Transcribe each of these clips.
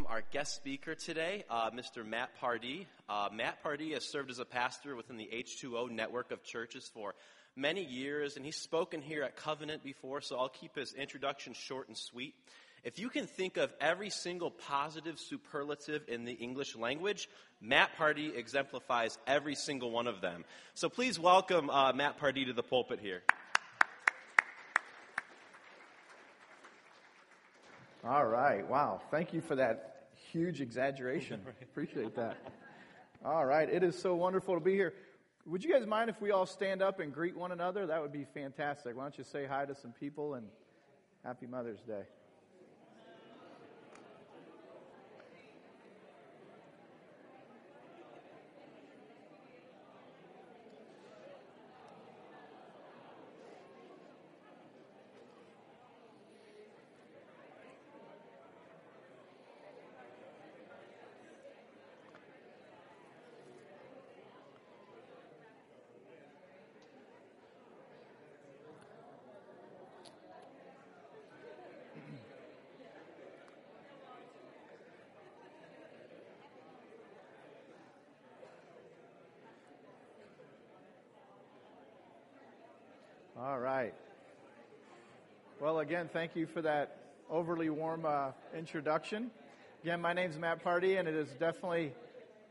welcome our guest speaker today, uh, Mr. Matt Pardi. Uh, Matt Pardi has served as a pastor within the H2O network of churches for many years, and he's spoken here at Covenant before, so I'll keep his introduction short and sweet. If you can think of every single positive superlative in the English language, Matt Pardi exemplifies every single one of them. So please welcome uh, Matt Pardi to the pulpit here. All right. Wow. Thank you for that huge exaggeration. Appreciate that. All right. It is so wonderful to be here. Would you guys mind if we all stand up and greet one another? That would be fantastic. Why don't you say hi to some people and happy Mother's Day? All right. Well, again, thank you for that overly warm uh, introduction. Again, my name is Matt Pardi, and it is definitely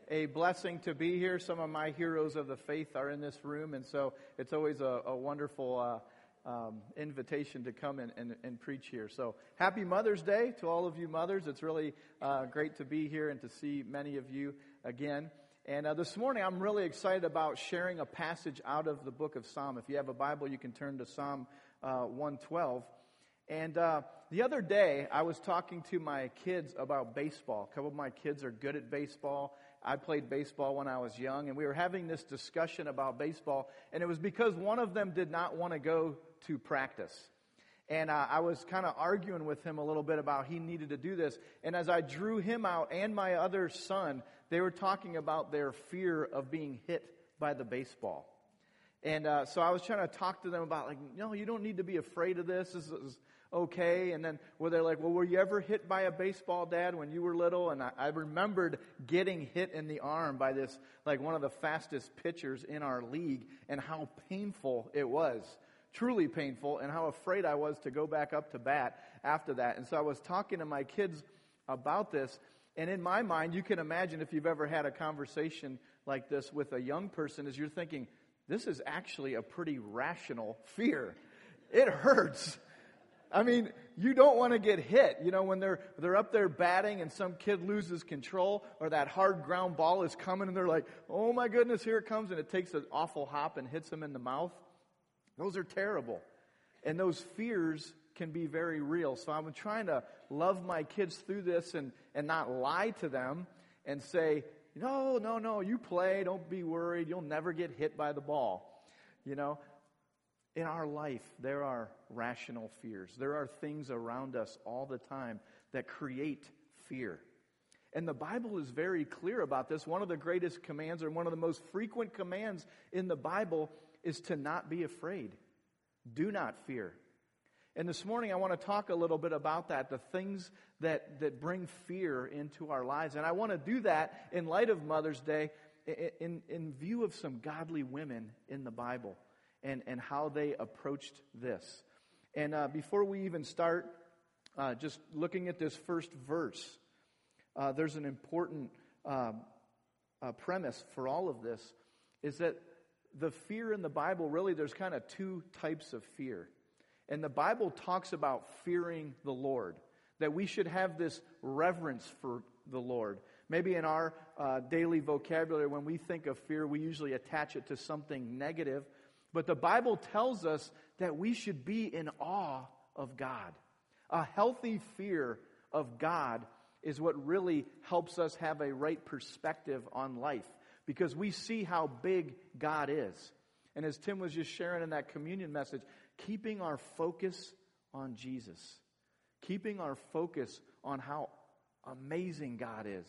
a blessing to be here. Some of my heroes of the faith are in this room, and so it's always a, a wonderful uh, um, invitation to come and, and, and, preach here. So, happy Mother's Day to all of you mothers. It's really uh, great to be here and to see many of you again. And uh, this morning, I'm really excited about sharing a passage out of the book of Psalm. If you have a Bible, you can turn to Psalm uh, 112. And uh, the other day, I was talking to my kids about baseball. A couple of my kids are good at baseball. I played baseball when I was young, and we were having this discussion about baseball. And it was because one of them did not want to go to practice. And uh, I was kind of arguing with him a little bit about he needed to do this. And as I drew him out and my other son, they were talking about their fear of being hit by the baseball. And uh, so I was trying to talk to them about, like, no, you don't need to be afraid of this. This is okay. And then were they like, well, were you ever hit by a baseball, Dad, when you were little? And I, I remembered getting hit in the arm by this, like, one of the fastest pitchers in our league, and how painful it was. Truly painful, and how afraid I was to go back up to bat after that. And so I was talking to my kids about this, and in my mind, you can imagine if you've ever had a conversation like this with a young person, as you're thinking, this is actually a pretty rational fear. It hurts. I mean, you don't want to get hit. You know, when they're, they're up there batting and some kid loses control or that hard ground ball is coming and they're like, oh my goodness, here it comes, and it takes an awful hop and hits them in the mouth. Those are terrible. And those fears can be very real. So I'm trying to love my kids through this and, and not lie to them and say, no, no, no, you play, don't be worried, you'll never get hit by the ball. You know, in our life, there are rational fears. There are things around us all the time that create fear. And the Bible is very clear about this. One of the greatest commands, or one of the most frequent commands in the Bible, is to not be afraid. Do not fear. And this morning, I want to talk a little bit about that, the things that, that bring fear into our lives. And I want to do that in light of Mother's Day, in, in view of some godly women in the Bible and, and how they approached this. And uh, before we even start, uh, just looking at this first verse, uh, there's an important uh, premise for all of this is that the fear in the Bible, really, there's kind of two types of fear. And the Bible talks about fearing the Lord, that we should have this reverence for the Lord. Maybe in our uh, daily vocabulary, when we think of fear, we usually attach it to something negative. But the Bible tells us that we should be in awe of God. A healthy fear of God is what really helps us have a right perspective on life because we see how big God is. And as Tim was just sharing in that communion message, keeping our focus on Jesus, keeping our focus on how amazing God is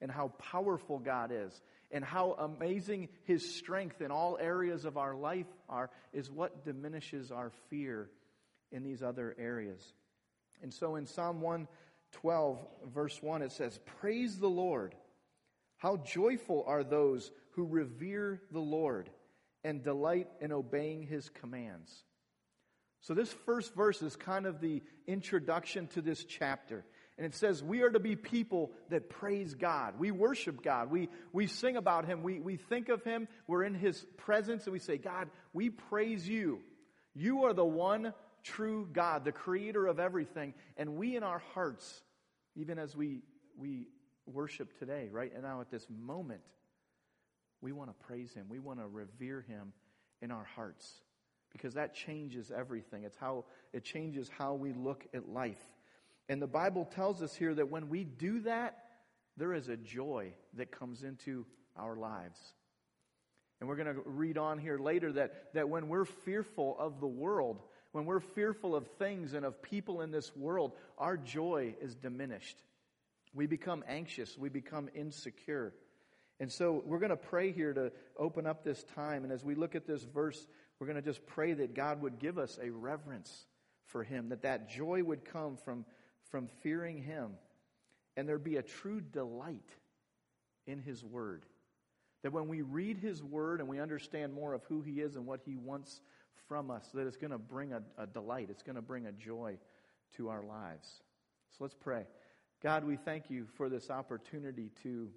and how powerful God is and how amazing his strength in all areas of our life are is what diminishes our fear in these other areas. And so in Psalm 112, verse 1, it says, Praise the Lord. How joyful are those who revere the Lord and delight in obeying his commands. So, this first verse is kind of the introduction to this chapter. And it says, We are to be people that praise God. We worship God. We, we sing about Him. We, we think of Him. We're in His presence and we say, God, we praise you. You are the one true God, the creator of everything. And we in our hearts, even as we, we worship today, right and now at this moment, we want to praise Him. We want to revere Him in our hearts because that changes everything. It's how it changes how we look at life. And the Bible tells us here that when we do that, there is a joy that comes into our lives. And we're going to read on here later that, that when we're fearful of the world, when we're fearful of things and of people in this world, our joy is diminished. We become anxious, we become insecure. And so we're going to pray here to open up this time. And as we look at this verse, we're going to just pray that God would give us a reverence for Him, that that joy would come from, from fearing Him, and there'd be a true delight in His Word. That when we read His Word and we understand more of who He is and what He wants from us, that it's going to bring a, a delight, it's going to bring a joy to our lives. So let's pray. God, we thank you for this opportunity to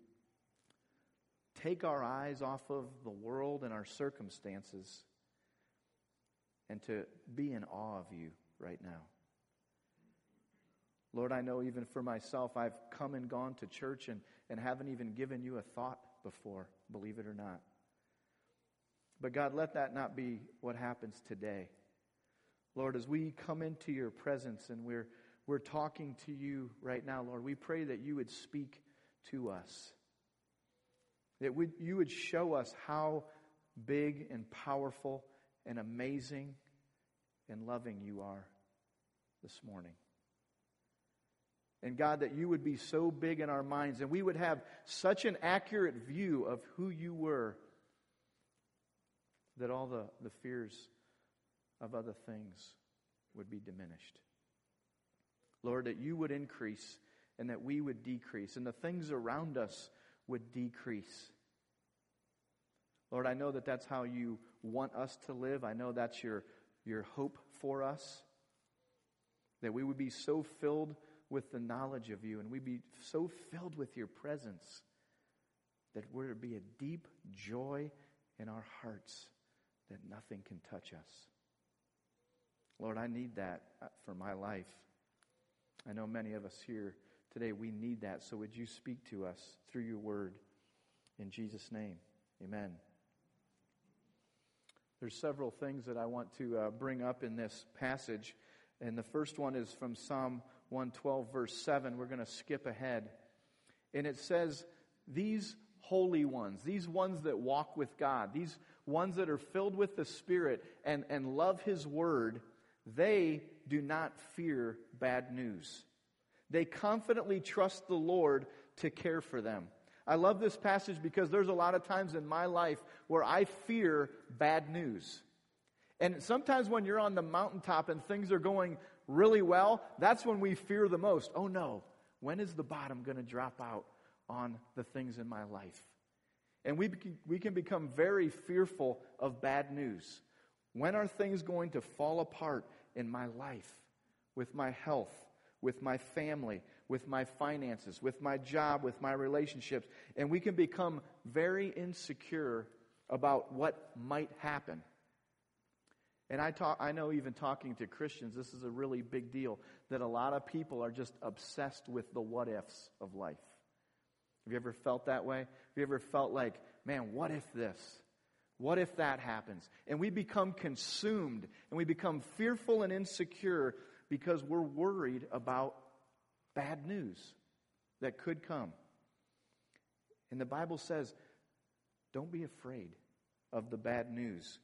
take our eyes off of the world and our circumstances and to be in awe of you right now. Lord, I know even for myself, I've come and gone to church and, and haven't even given you a thought before, believe it or not. But God, let that not be what happens today. Lord, as we come into your presence and we're, we're talking to you right now, Lord, we pray that you would speak to us. That we, you would show us how big and powerful and amazing and loving you are this morning. And God, that you would be so big in our minds and we would have such an accurate view of who you were that all the, the fears of other things would be diminished. Lord, that you would increase and that we would decrease and the things around us would decrease. Lord, I know that that's how you want us to live. I know that's your, your hope for us. That we would be so filled with the knowledge of you and we'd be so filled with your presence that there would be a deep joy in our hearts that nothing can touch us. Lord, I need that for my life. I know many of us here today, we need that. So would you speak to us through your word? In Jesus' name, amen. There's several things that I want to uh, bring up in this passage. And the first one is from Psalm 112, verse 7. We're going to skip ahead. And it says, These holy ones, these ones that walk with God, these ones that are filled with the Spirit and, and love His Word, they do not fear bad news. They confidently trust the Lord to care for them. I love this passage because there's a lot of times in my life where I fear bad news. And sometimes when you're on the mountaintop and things are going really well, that's when we fear the most. Oh no, when is the bottom going to drop out on the things in my life? And we, we can become very fearful of bad news. When are things going to fall apart in my life, with my health, with my family, with my finances, with my job, with my relationships? And we can become very insecure about what might happen. And I, talk, I know even talking to Christians, this is a really big deal that a lot of people are just obsessed with the what ifs of life. Have you ever felt that way? Have you ever felt like, man, what if this? What if that happens? And we become consumed and we become fearful and insecure because we're worried about bad news that could come. And the Bible says, don't be afraid of the bad news.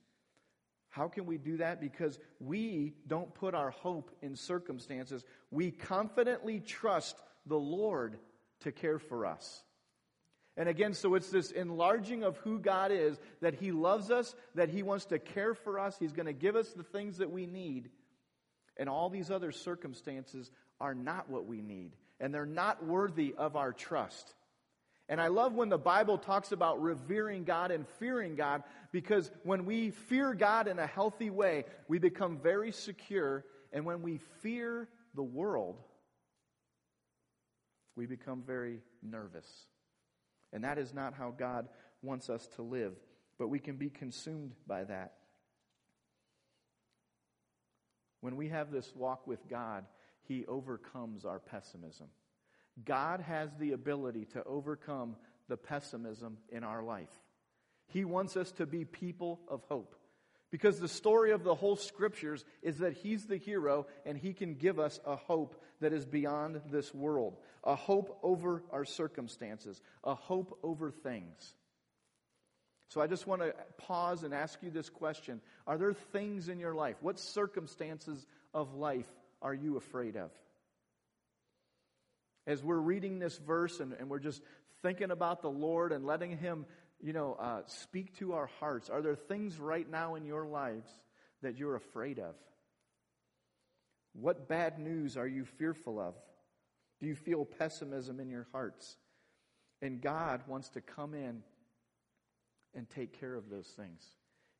How can we do that? Because we don't put our hope in circumstances. We confidently trust the Lord to care for us. And again, so it's this enlarging of who God is, that He loves us, that He wants to care for us, He's going to give us the things that we need. And all these other circumstances are not what we need. and they're not worthy of our trust. And I love when the Bible talks about revering God and fearing God because when we fear God in a healthy way, we become very secure. And when we fear the world, we become very nervous. And that is not how God wants us to live, but we can be consumed by that. When we have this walk with God, He overcomes our pessimism. God has the ability to overcome the pessimism in our life. He wants us to be people of hope. Because the story of the whole scriptures is that He's the hero and He can give us a hope that is beyond this world, a hope over our circumstances, a hope over things. So I just want to pause and ask you this question Are there things in your life? What circumstances of life are you afraid of? As we're reading this verse and, and we're just thinking about the Lord and letting Him, you know, uh, speak to our hearts, are there things right now in your lives that you're afraid of? What bad news are you fearful of? Do you feel pessimism in your hearts? And God wants to come in and take care of those things.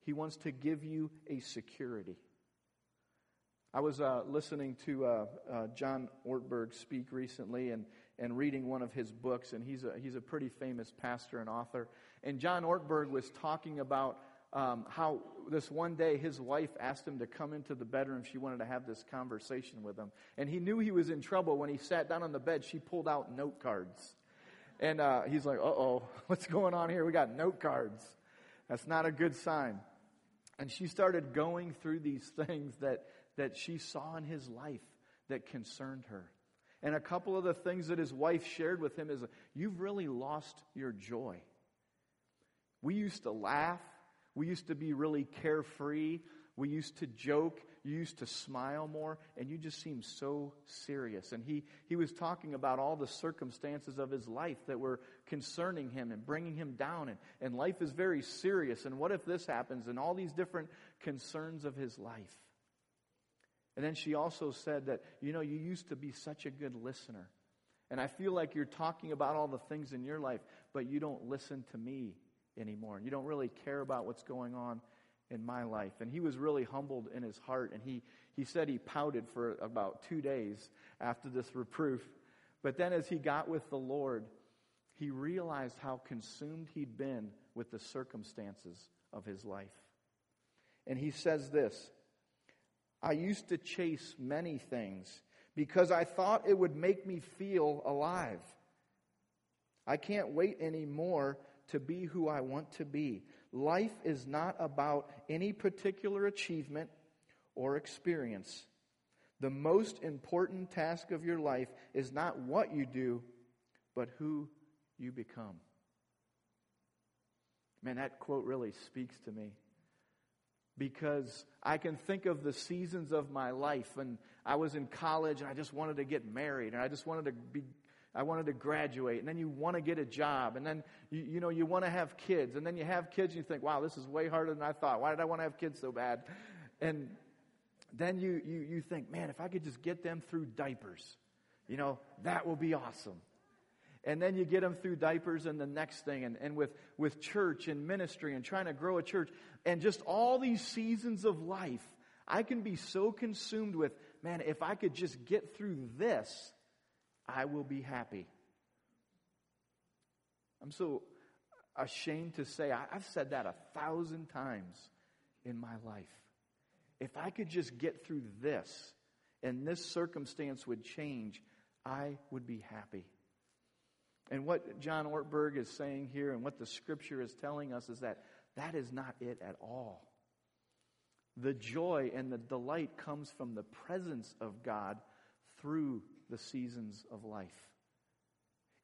He wants to give you a security. I was uh, listening to uh, uh, John Ortberg speak recently and, and reading one of his books, and he's a, he's a pretty famous pastor and author. And John Ortberg was talking about um, how this one day his wife asked him to come into the bedroom. She wanted to have this conversation with him. And he knew he was in trouble when he sat down on the bed. She pulled out note cards. And uh, he's like, uh oh, what's going on here? We got note cards. That's not a good sign. And she started going through these things that that she saw in his life that concerned her. And a couple of the things that his wife shared with him is you've really lost your joy. We used to laugh. We used to be really carefree. We used to joke. You used to smile more, and you just seem so serious. And he, he was talking about all the circumstances of his life that were concerning him and bringing him down. And, and life is very serious. And what if this happens? And all these different concerns of his life. And then she also said that, you know, you used to be such a good listener. And I feel like you're talking about all the things in your life, but you don't listen to me anymore. You don't really care about what's going on in my life. And he was really humbled in his heart. And he, he said he pouted for about two days after this reproof. But then as he got with the Lord, he realized how consumed he'd been with the circumstances of his life. And he says this I used to chase many things because I thought it would make me feel alive. I can't wait anymore to be who I want to be. Life is not about any particular achievement or experience. The most important task of your life is not what you do, but who you become. Man, that quote really speaks to me because I can think of the seasons of my life. And I was in college and I just wanted to get married and I just wanted to be, I wanted to graduate. And then you want to get a job. And then, you, you know, you want to have kids. And then you have kids and you think, wow, this is way harder than I thought. Why did I want to have kids so bad? And then you, you, you think, man, if I could just get them through diapers, you know, that will be awesome and then you get them through diapers and the next thing and, and with, with church and ministry and trying to grow a church. And just all these seasons of life i can be so consumed with man if i could just get through this i will be happy. I'm so ashamed to say i've said that a thousand times in my life. If i could just get through this and this circumstance would change i would be happy and what John Ortberg is saying here and what the scripture is telling us is that that is not it at all. The joy and the delight comes from the presence of God through the seasons of life.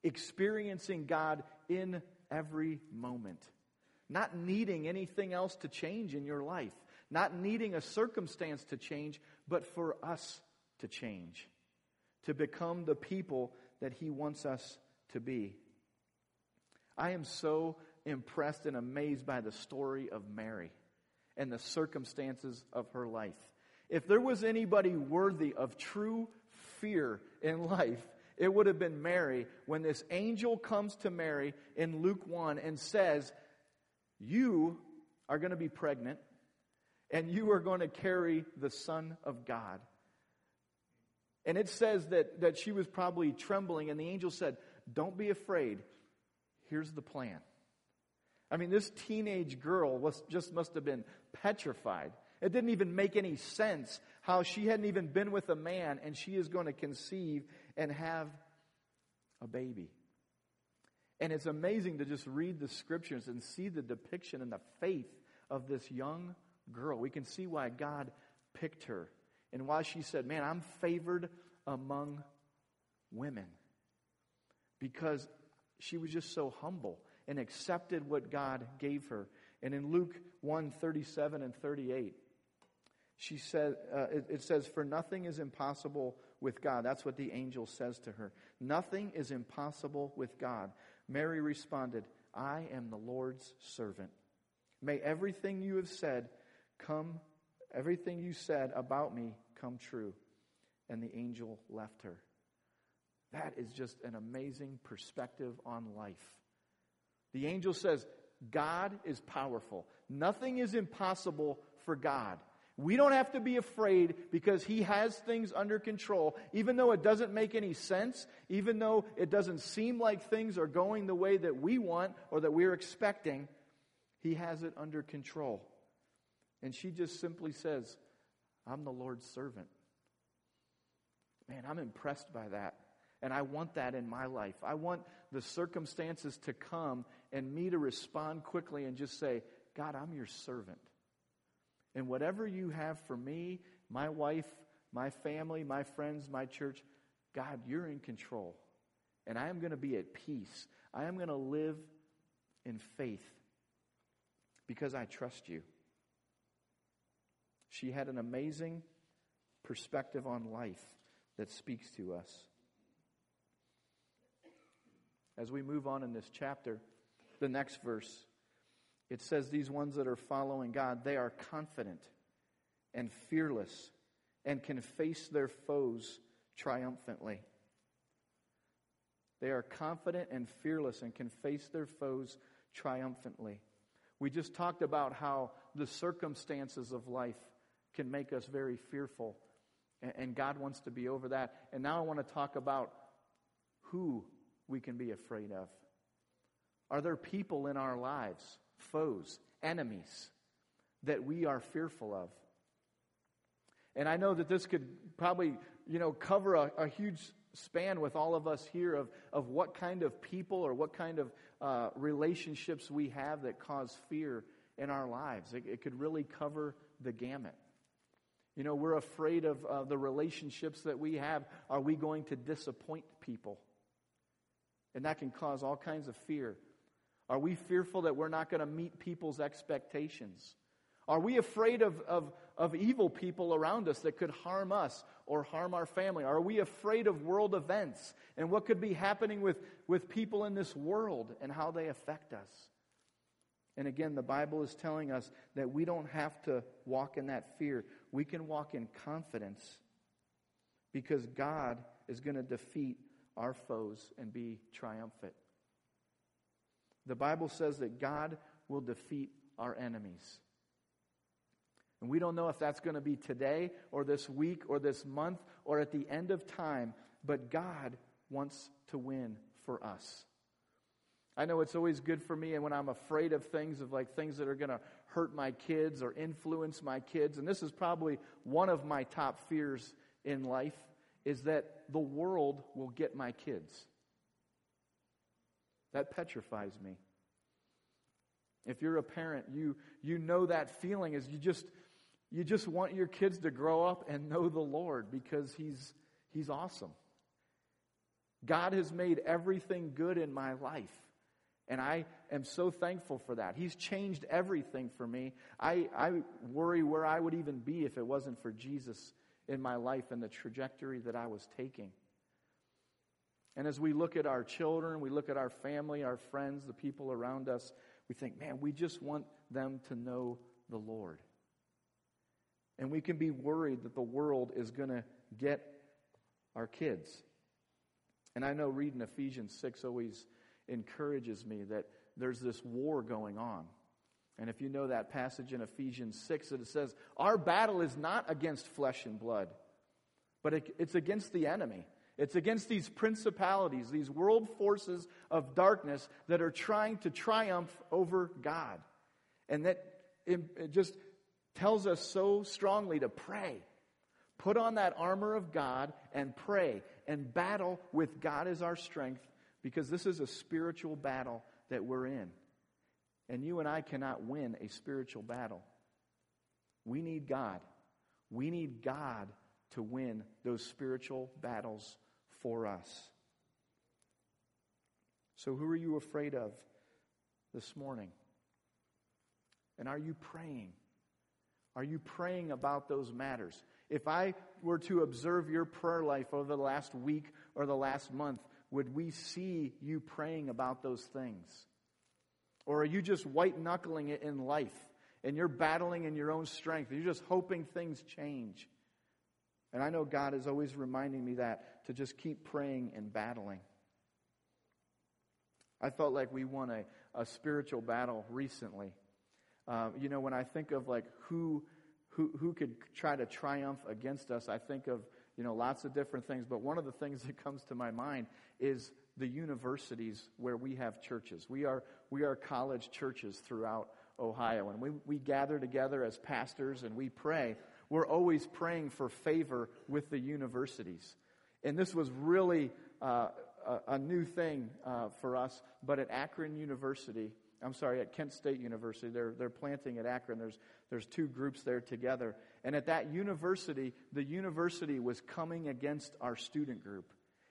Experiencing God in every moment. Not needing anything else to change in your life. Not needing a circumstance to change, but for us to change. To become the people that He wants us to be. I am so impressed and amazed by the story of Mary and the circumstances of her life. If there was anybody worthy of true fear in life, it would have been Mary when this angel comes to Mary in Luke 1 and says, You are going to be pregnant and you are going to carry the Son of God. And it says that, that she was probably trembling, and the angel said, Don't be afraid. Here's the plan. I mean, this teenage girl was, just must have been petrified. It didn't even make any sense how she hadn't even been with a man and she is going to conceive and have a baby. And it's amazing to just read the scriptures and see the depiction and the faith of this young girl. We can see why God picked her and why she said, Man, I'm favored among women. Because she was just so humble and accepted what God gave her. And in Luke 1 37 and 38, she said, uh, it, it says, For nothing is impossible with God. That's what the angel says to her. Nothing is impossible with God. Mary responded, I am the Lord's servant. May everything you have said come, everything you said about me come true. And the angel left her. That is just an amazing perspective on life. The angel says, God is powerful. Nothing is impossible for God. We don't have to be afraid because He has things under control. Even though it doesn't make any sense, even though it doesn't seem like things are going the way that we want or that we're expecting, He has it under control. And she just simply says, I'm the Lord's servant. Man, I'm impressed by that. And I want that in my life. I want the circumstances to come and me to respond quickly and just say, God, I'm your servant. And whatever you have for me, my wife, my family, my friends, my church, God, you're in control. And I am going to be at peace. I am going to live in faith because I trust you. She had an amazing perspective on life that speaks to us. As we move on in this chapter, the next verse, it says these ones that are following God, they are confident and fearless and can face their foes triumphantly. They are confident and fearless and can face their foes triumphantly. We just talked about how the circumstances of life can make us very fearful. And God wants to be over that. And now I want to talk about who we can be afraid of. Are there people in our lives, foes, enemies, that we are fearful of? And I know that this could probably, you know, cover a, a huge span with all of us here of, of what kind of people or what kind of uh, relationships we have that cause fear in our lives. It, it could really cover the gamut. You know, we're afraid of uh, the relationships that we have. Are we going to disappoint people? And that can cause all kinds of fear. Are we fearful that we're not going to meet people's expectations? Are we afraid of, of, of evil people around us that could harm us or harm our family? Are we afraid of world events and what could be happening with, with people in this world and how they affect us? And again, the Bible is telling us that we don't have to walk in that fear. We can walk in confidence because God is going to defeat our foes and be triumphant. The Bible says that God will defeat our enemies. And we don't know if that's going to be today or this week or this month or at the end of time, but God wants to win for us. I know it's always good for me, and when I'm afraid of things, of like things that are going to hurt my kids or influence my kids, and this is probably one of my top fears in life, is that the world will get my kids. That petrifies me. If you're a parent, you, you know that feeling is you just, you just want your kids to grow up and know the Lord because he's, he's awesome. God has made everything good in my life. And I am so thankful for that. He's changed everything for me. I, I worry where I would even be if it wasn't for Jesus in my life and the trajectory that I was taking. And as we look at our children, we look at our family, our friends, the people around us, we think, man, we just want them to know the Lord. And we can be worried that the world is going to get our kids. And I know reading Ephesians 6 always encourages me that there's this war going on. And if you know that passage in Ephesians 6, that it says, Our battle is not against flesh and blood, but it's against the enemy. It's against these principalities, these world forces of darkness that are trying to triumph over God. And that it just tells us so strongly to pray. Put on that armor of God and pray and battle with God as our strength because this is a spiritual battle that we're in. And you and I cannot win a spiritual battle. We need God. We need God to win those spiritual battles for us. So, who are you afraid of this morning? And are you praying? Are you praying about those matters? If I were to observe your prayer life over the last week or the last month, would we see you praying about those things? Or are you just white knuckling it in life and you're battling in your own strength? You're just hoping things change. And I know God is always reminding me that to just keep praying and battling. I felt like we won a, a spiritual battle recently. Uh, you know, when I think of like who, who, who could try to triumph against us, I think of, you know, lots of different things. But one of the things that comes to my mind is the universities where we have churches. We are, we are college churches throughout Ohio. And we, we gather together as pastors and we pray. We're always praying for favor with the universities. And this was really uh, a, a, new thing uh, for us. But at Akron University, I'm sorry, at Kent State University, they're, they're planting at Akron. There's, there's two groups there together. And at that university, the university was coming against our student group.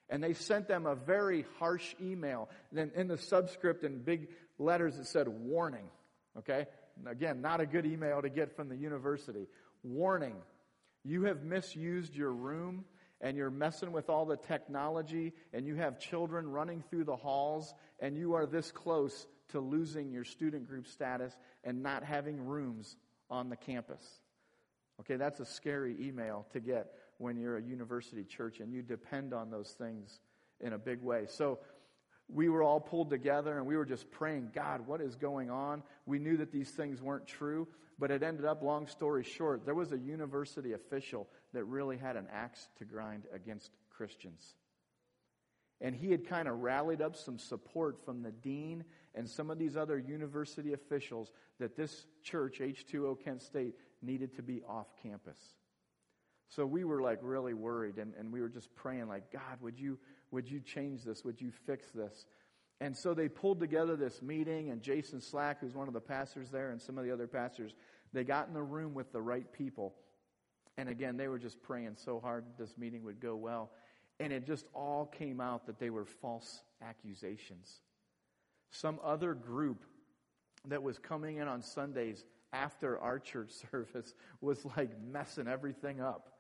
And they sent them a very harsh email. Then in the subscript in big letters, it said warning. Okay? Again, not a good email to get from the university. Warning. You have misused your room and you're messing with all the technology and you have children running through the halls and you are this close to losing your student group status and not having rooms on the campus. Okay, that's a scary email to get when you're a university church and you depend on those things in a big way. So we were all pulled together and we were just praying, God, what is going on? We knew that these things weren't true, but it ended up, long story short, there was a university official that really had an axe to grind against Christians. And he had kind of rallied up some support from the dean and some of these other university officials that this church, H2O Kent State, needed to be off campus. So we were like really worried and, and we were just praying like, God, would you, would you change this? Would you fix this? And so they pulled together this meeting and Jason Slack, who's one of the pastors there and some of the other pastors, they got in the room with the right people. And again, they were just praying so hard this meeting would go well. And it just all came out that they were false accusations. Some other group that was coming in on Sundays after our church service was like messing everything up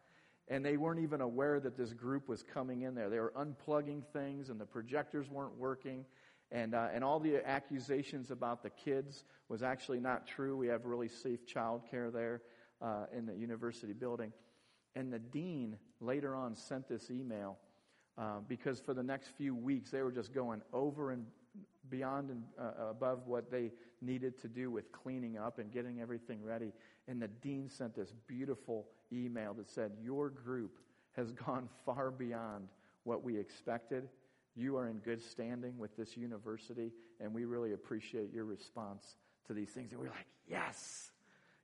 and they weren't even aware that this group was coming in there. They were unplugging things, and the projectors weren't working. And, uh, and all the accusations about the kids was actually not true. We have really safe child care there uh, in the university building. And the dean later on sent this email uh, because for the next few weeks they were just going over and beyond and uh, above what they needed to do with cleaning up and getting everything ready. And the dean sent this beautiful email that said, Your group has gone far beyond what we expected. You are in good standing with this university, and we really appreciate your response to these things. And we we're like, Yes!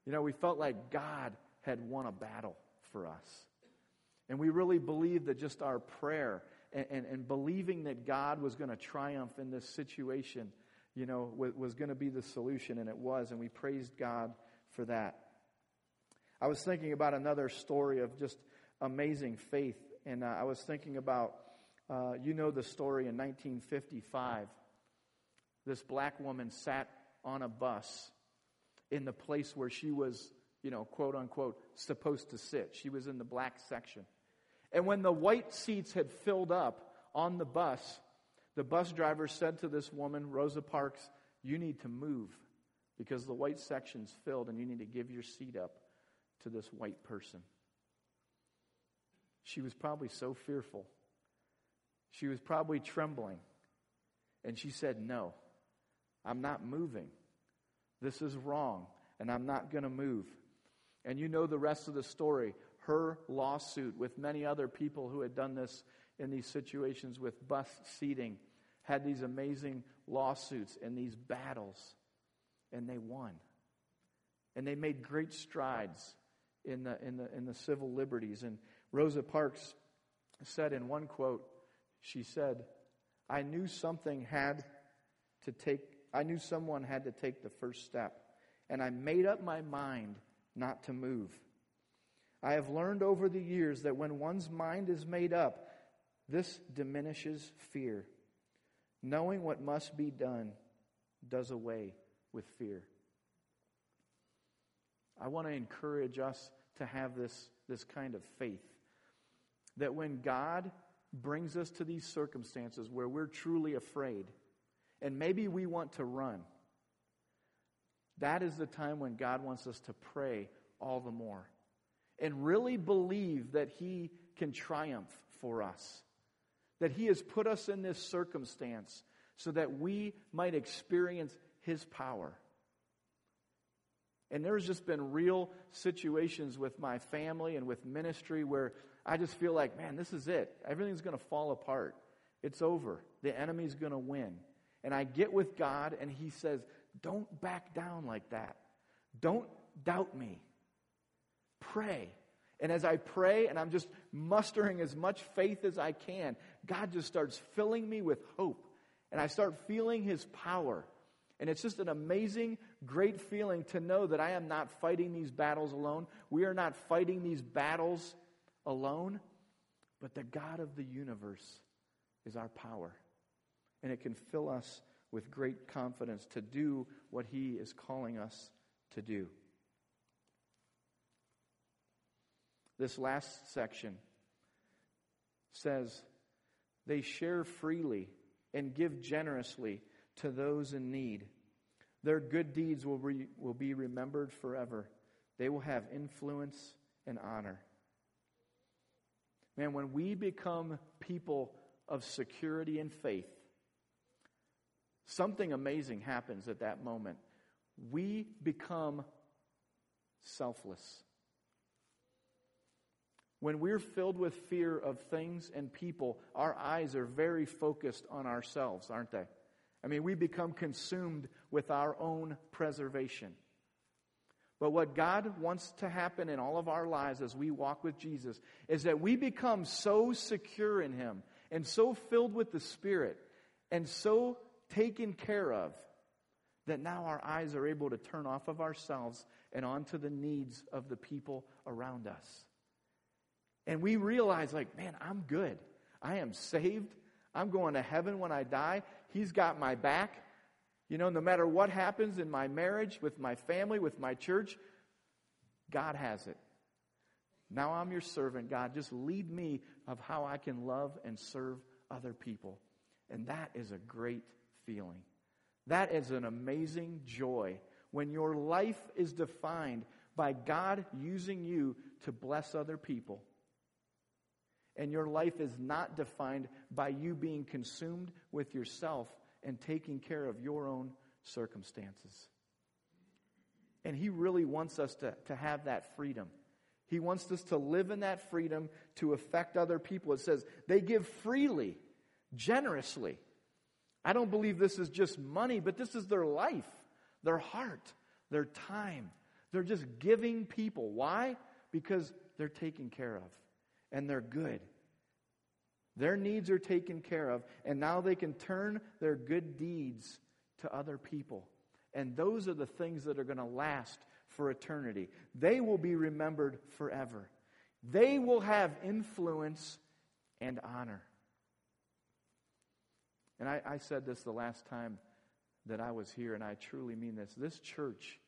You know, we felt like God had won a battle for us. And we really believed that just our prayer and, and, and believing that God was going to triumph in this situation, you know, was, was going to be the solution, and it was. And we praised God for that. I was thinking about another story of just amazing faith, and uh, I was thinking about, uh, you know, the story in 1955. This black woman sat on a bus in the place where she was, you know, quote unquote, supposed to sit. She was in the black section. And when the white seats had filled up on the bus, the bus driver said to this woman, Rosa Parks, you need to move because the white section's filled and you need to give your seat up to this white person. She was probably so fearful. She was probably trembling. And she said, No, I'm not moving. This is wrong, and I'm not going to move. And you know the rest of the story. Her lawsuit with many other people who had done this in these situations with bus seating had these amazing lawsuits and these battles, and they won. And they made great strides in the, in the, in the civil liberties. And Rosa Parks said in one quote, she said, I knew something had to take, I knew someone had to take the first step. And I made up my mind not to move. I have learned over the years that when one's mind is made up, this diminishes fear. Knowing what must be done does away with fear. I want to encourage us to have this, this kind of faith. That when God brings us to these circumstances where we're truly afraid, and maybe we want to run, that is the time when God wants us to pray all the more and really believe that He can triumph for us. That He has put us in this circumstance so that we might experience His power. And there's just been real situations with my family and with ministry where I just feel like, man, this is it. Everything's going to fall apart. It's over. The enemy's going to win. And I get with God and He says, don't back down like that. Don't doubt me. Pray. And as I pray and I'm just mustering as much faith as I can, God just starts filling me with hope. And I start feeling His power. And it's just an amazing, great feeling to know that I am not fighting these battles alone. We are not fighting these battles alone, but the God of the universe is our power. And it can fill us with great confidence to do what He is calling us to do. This last section says, They share freely and give generously to those in need. Their good deeds will, re, will be remembered forever. They will have influence and honor. Man, when we become people of security and faith, something amazing happens at that moment. We become selfless. When we're filled with fear of things and people, our eyes are very focused on ourselves, aren't they? I mean, we become consumed with our own preservation. But what God wants to happen in all of our lives as we walk with Jesus is that we become so secure in Him and so filled with the Spirit and so taken care of that now our eyes are able to turn off of ourselves and onto the needs of the people around us. And we realize, like, man, I'm good. I am saved. I'm going to heaven when I die. He's got my back. You know, no matter what happens in my marriage, with my family, with my church, God has it. Now I'm your servant, God. Just lead me of how I can love and serve other people. And that is a great feeling. That is an amazing joy when your life is defined by God using you to bless other people and your life is not defined by you being consumed with yourself and taking care of your own circumstances. And He really wants us to, to have that freedom. He wants us to live in that freedom to affect other people. It says they give freely, generously. I don't believe this is just money, but this is their life, their heart, their time. They're just giving people. Why? Because they're taken care of and they're good. Their needs are taken care of, and now they can turn their good deeds to other people. And those are the things that are going to last for eternity. They will be remembered forever. They will have influence and honor. And I, I, said this the last time that I was here, and I truly mean this. This church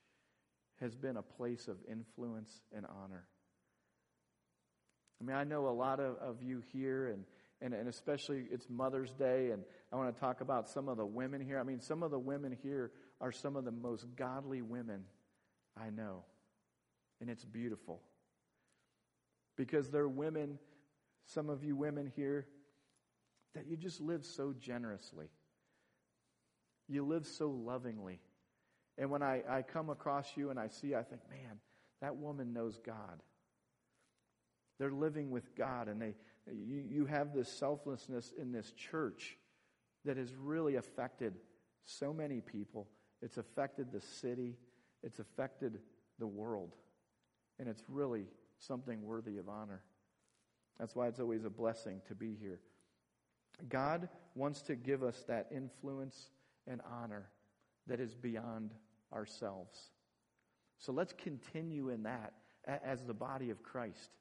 has been a place of influence and honor. I mean, I know a lot of, of you here, and, and, and especially it's Mother's Day, and I want to talk about some of the women here. I mean, some of the women here are some of the most godly women I know. And it's beautiful. Because they're women, some of you women here, that you just live so generously. You live so lovingly. And when I, I come across you and I see, I think, man, that woman knows God. They're living with God, and they, you, you have this selflessness in this church that has really affected so many people. It's affected the city, it's affected the world, and it's really something worthy of honor. That's why it's always a blessing to be here. God wants to give us that influence and honor that is beyond ourselves. So let's continue in that as the body of Christ.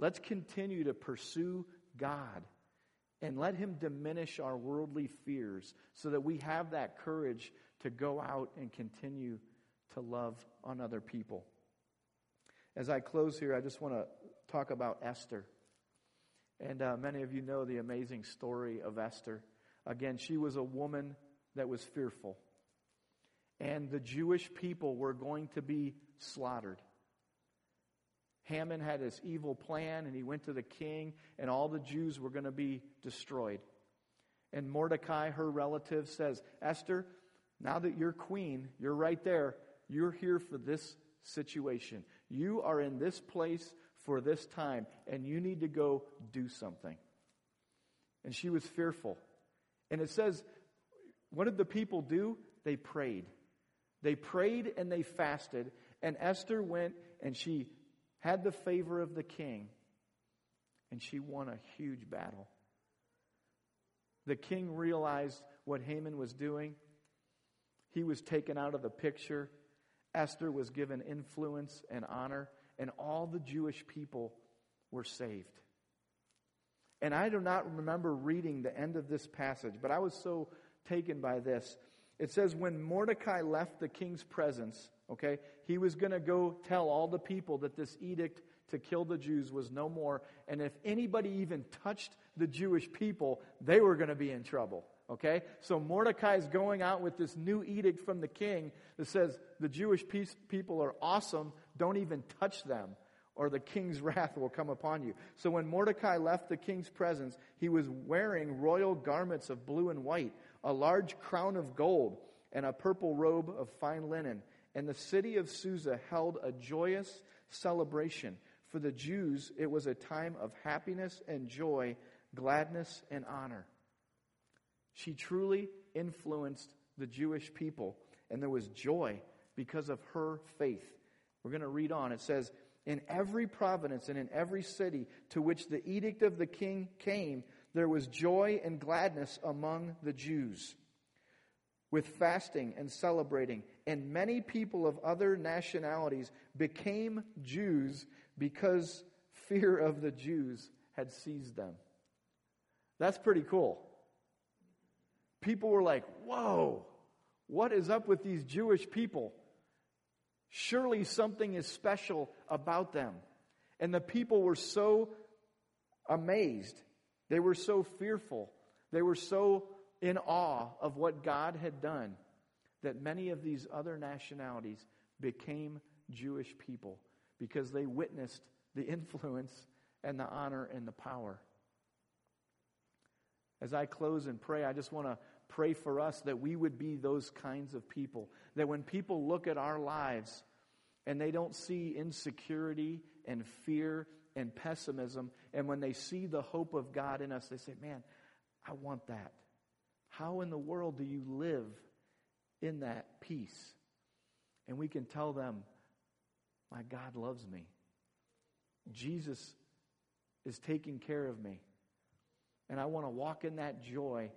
Let's continue to pursue God and let Him diminish our worldly fears so that we have that courage to go out and continue to love on other people. As I close here, I just want to talk about Esther. And uh, many of you know the amazing story of Esther. Again, she was a woman that was fearful. And the Jewish people were going to be slaughtered. Haman had this evil plan, and he went to the king, and all the Jews were going to be destroyed. And Mordecai, her relative, says, Esther, now that you're queen, you're right there. You're here for this situation. You are in this place for this time, and you need to go do something. And she was fearful. And it says, what did the people do? They prayed. They prayed and they fasted. And Esther went and she had the favor of the king. And she won a huge battle. The king realized what Haman was doing. He was taken out of the picture. Esther was given influence and honor and all the Jewish people were saved. And I do not remember reading the end of this passage, but I was so taken by this. It says, when Mordecai left the king's presence, okay, he was going to go tell all the people that this edict to kill the Jews was no more. And if anybody even touched the Jewish people, they were going to be in trouble. Okay? So Mordecai is going out with this new edict from the king that says the Jewish people are awesome, don't even touch them, or the king's wrath will come upon you. So when Mordecai left the king's presence, he was wearing royal garments of blue and white, a large crown of gold, and a purple robe of fine linen. And the city of Susa held a joyous celebration. For the Jews, it was a time of happiness and joy, gladness and honor. She truly influenced the Jewish people, and there was joy because of her faith. We're going to read on. It says, In every province and in every city to which the edict of the king came, there was joy and gladness among the Jews, with fasting and celebrating. And many people of other nationalities became Jews because fear of the Jews had seized them. That's pretty cool people were like, whoa, what is up with these Jewish people? Surely something is special about them. And the people were so amazed. They were so fearful. They were so in awe of what God had done that many of these other nationalities became Jewish people because they witnessed the influence and the honor and the power. As I close and pray, I just want to pray for us that we would be those kinds of people. That when people look at our lives and they don't see insecurity and fear and pessimism, and when they see the hope of God in us, they say, Man, I want that. How in the world do you live in that peace? And we can tell them, My God loves me. Jesus is taking care of me. And I want to walk in that joy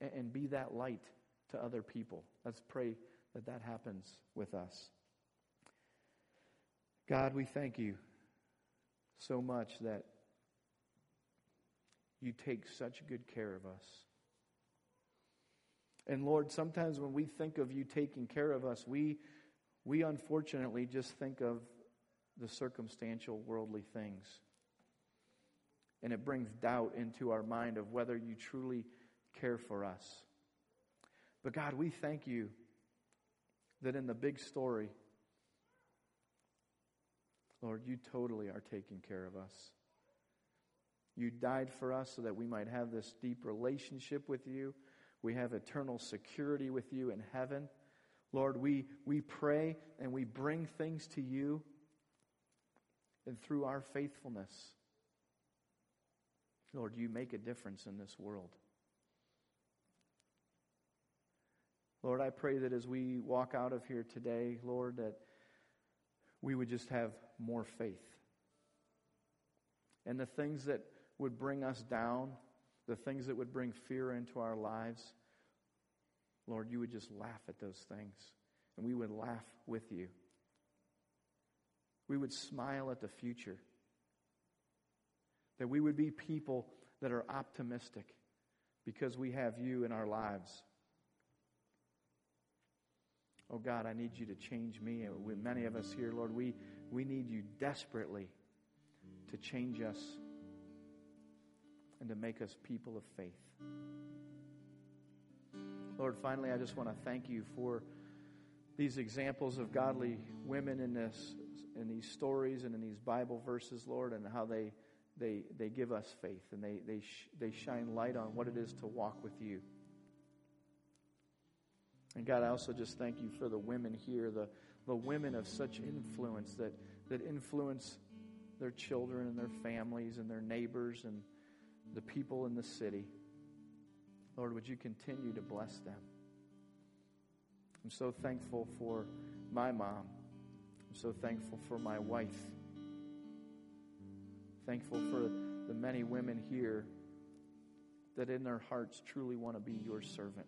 and be that light to other people. Let's pray that that happens with us. God, we thank you so much that you take such good care of us. And Lord, sometimes when we think of you taking care of us, we, we unfortunately just think of the circumstantial worldly things. And it brings doubt into our mind of whether you truly care for us. But God, we thank you that in the big story, Lord, you totally are taking care of us. You died for us so that we might have this deep relationship with you. We have eternal security with you in heaven. Lord, we, we pray and we bring things to you, and through our faithfulness, Lord, you make a difference in this world. Lord, I pray that as we walk out of here today, Lord, that we would just have more faith. And the things that would bring us down, the things that would bring fear into our lives, Lord, you would just laugh at those things. And we would laugh with you. We would smile at the future. That we would be people that are optimistic because we have you in our lives. Oh God, I need you to change me. Many of us here, Lord, we, we need you desperately to change us and to make us people of faith. Lord, finally, I just want to thank you for these examples of godly women in this in these stories and in these Bible verses, Lord, and how they they they give us faith and they they sh- they shine light on what it is to walk with you. And God, I also just thank you for the women here, the, the women of such influence that, that influence their children and their families and their neighbors and the people in the city. Lord, would you continue to bless them? I'm so thankful for my mom. I'm so thankful for my wife. Thankful for the many women here that in their hearts truly want to be your servant.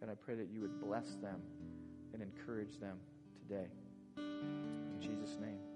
God, I pray that you would bless them and encourage them today. In Jesus' name.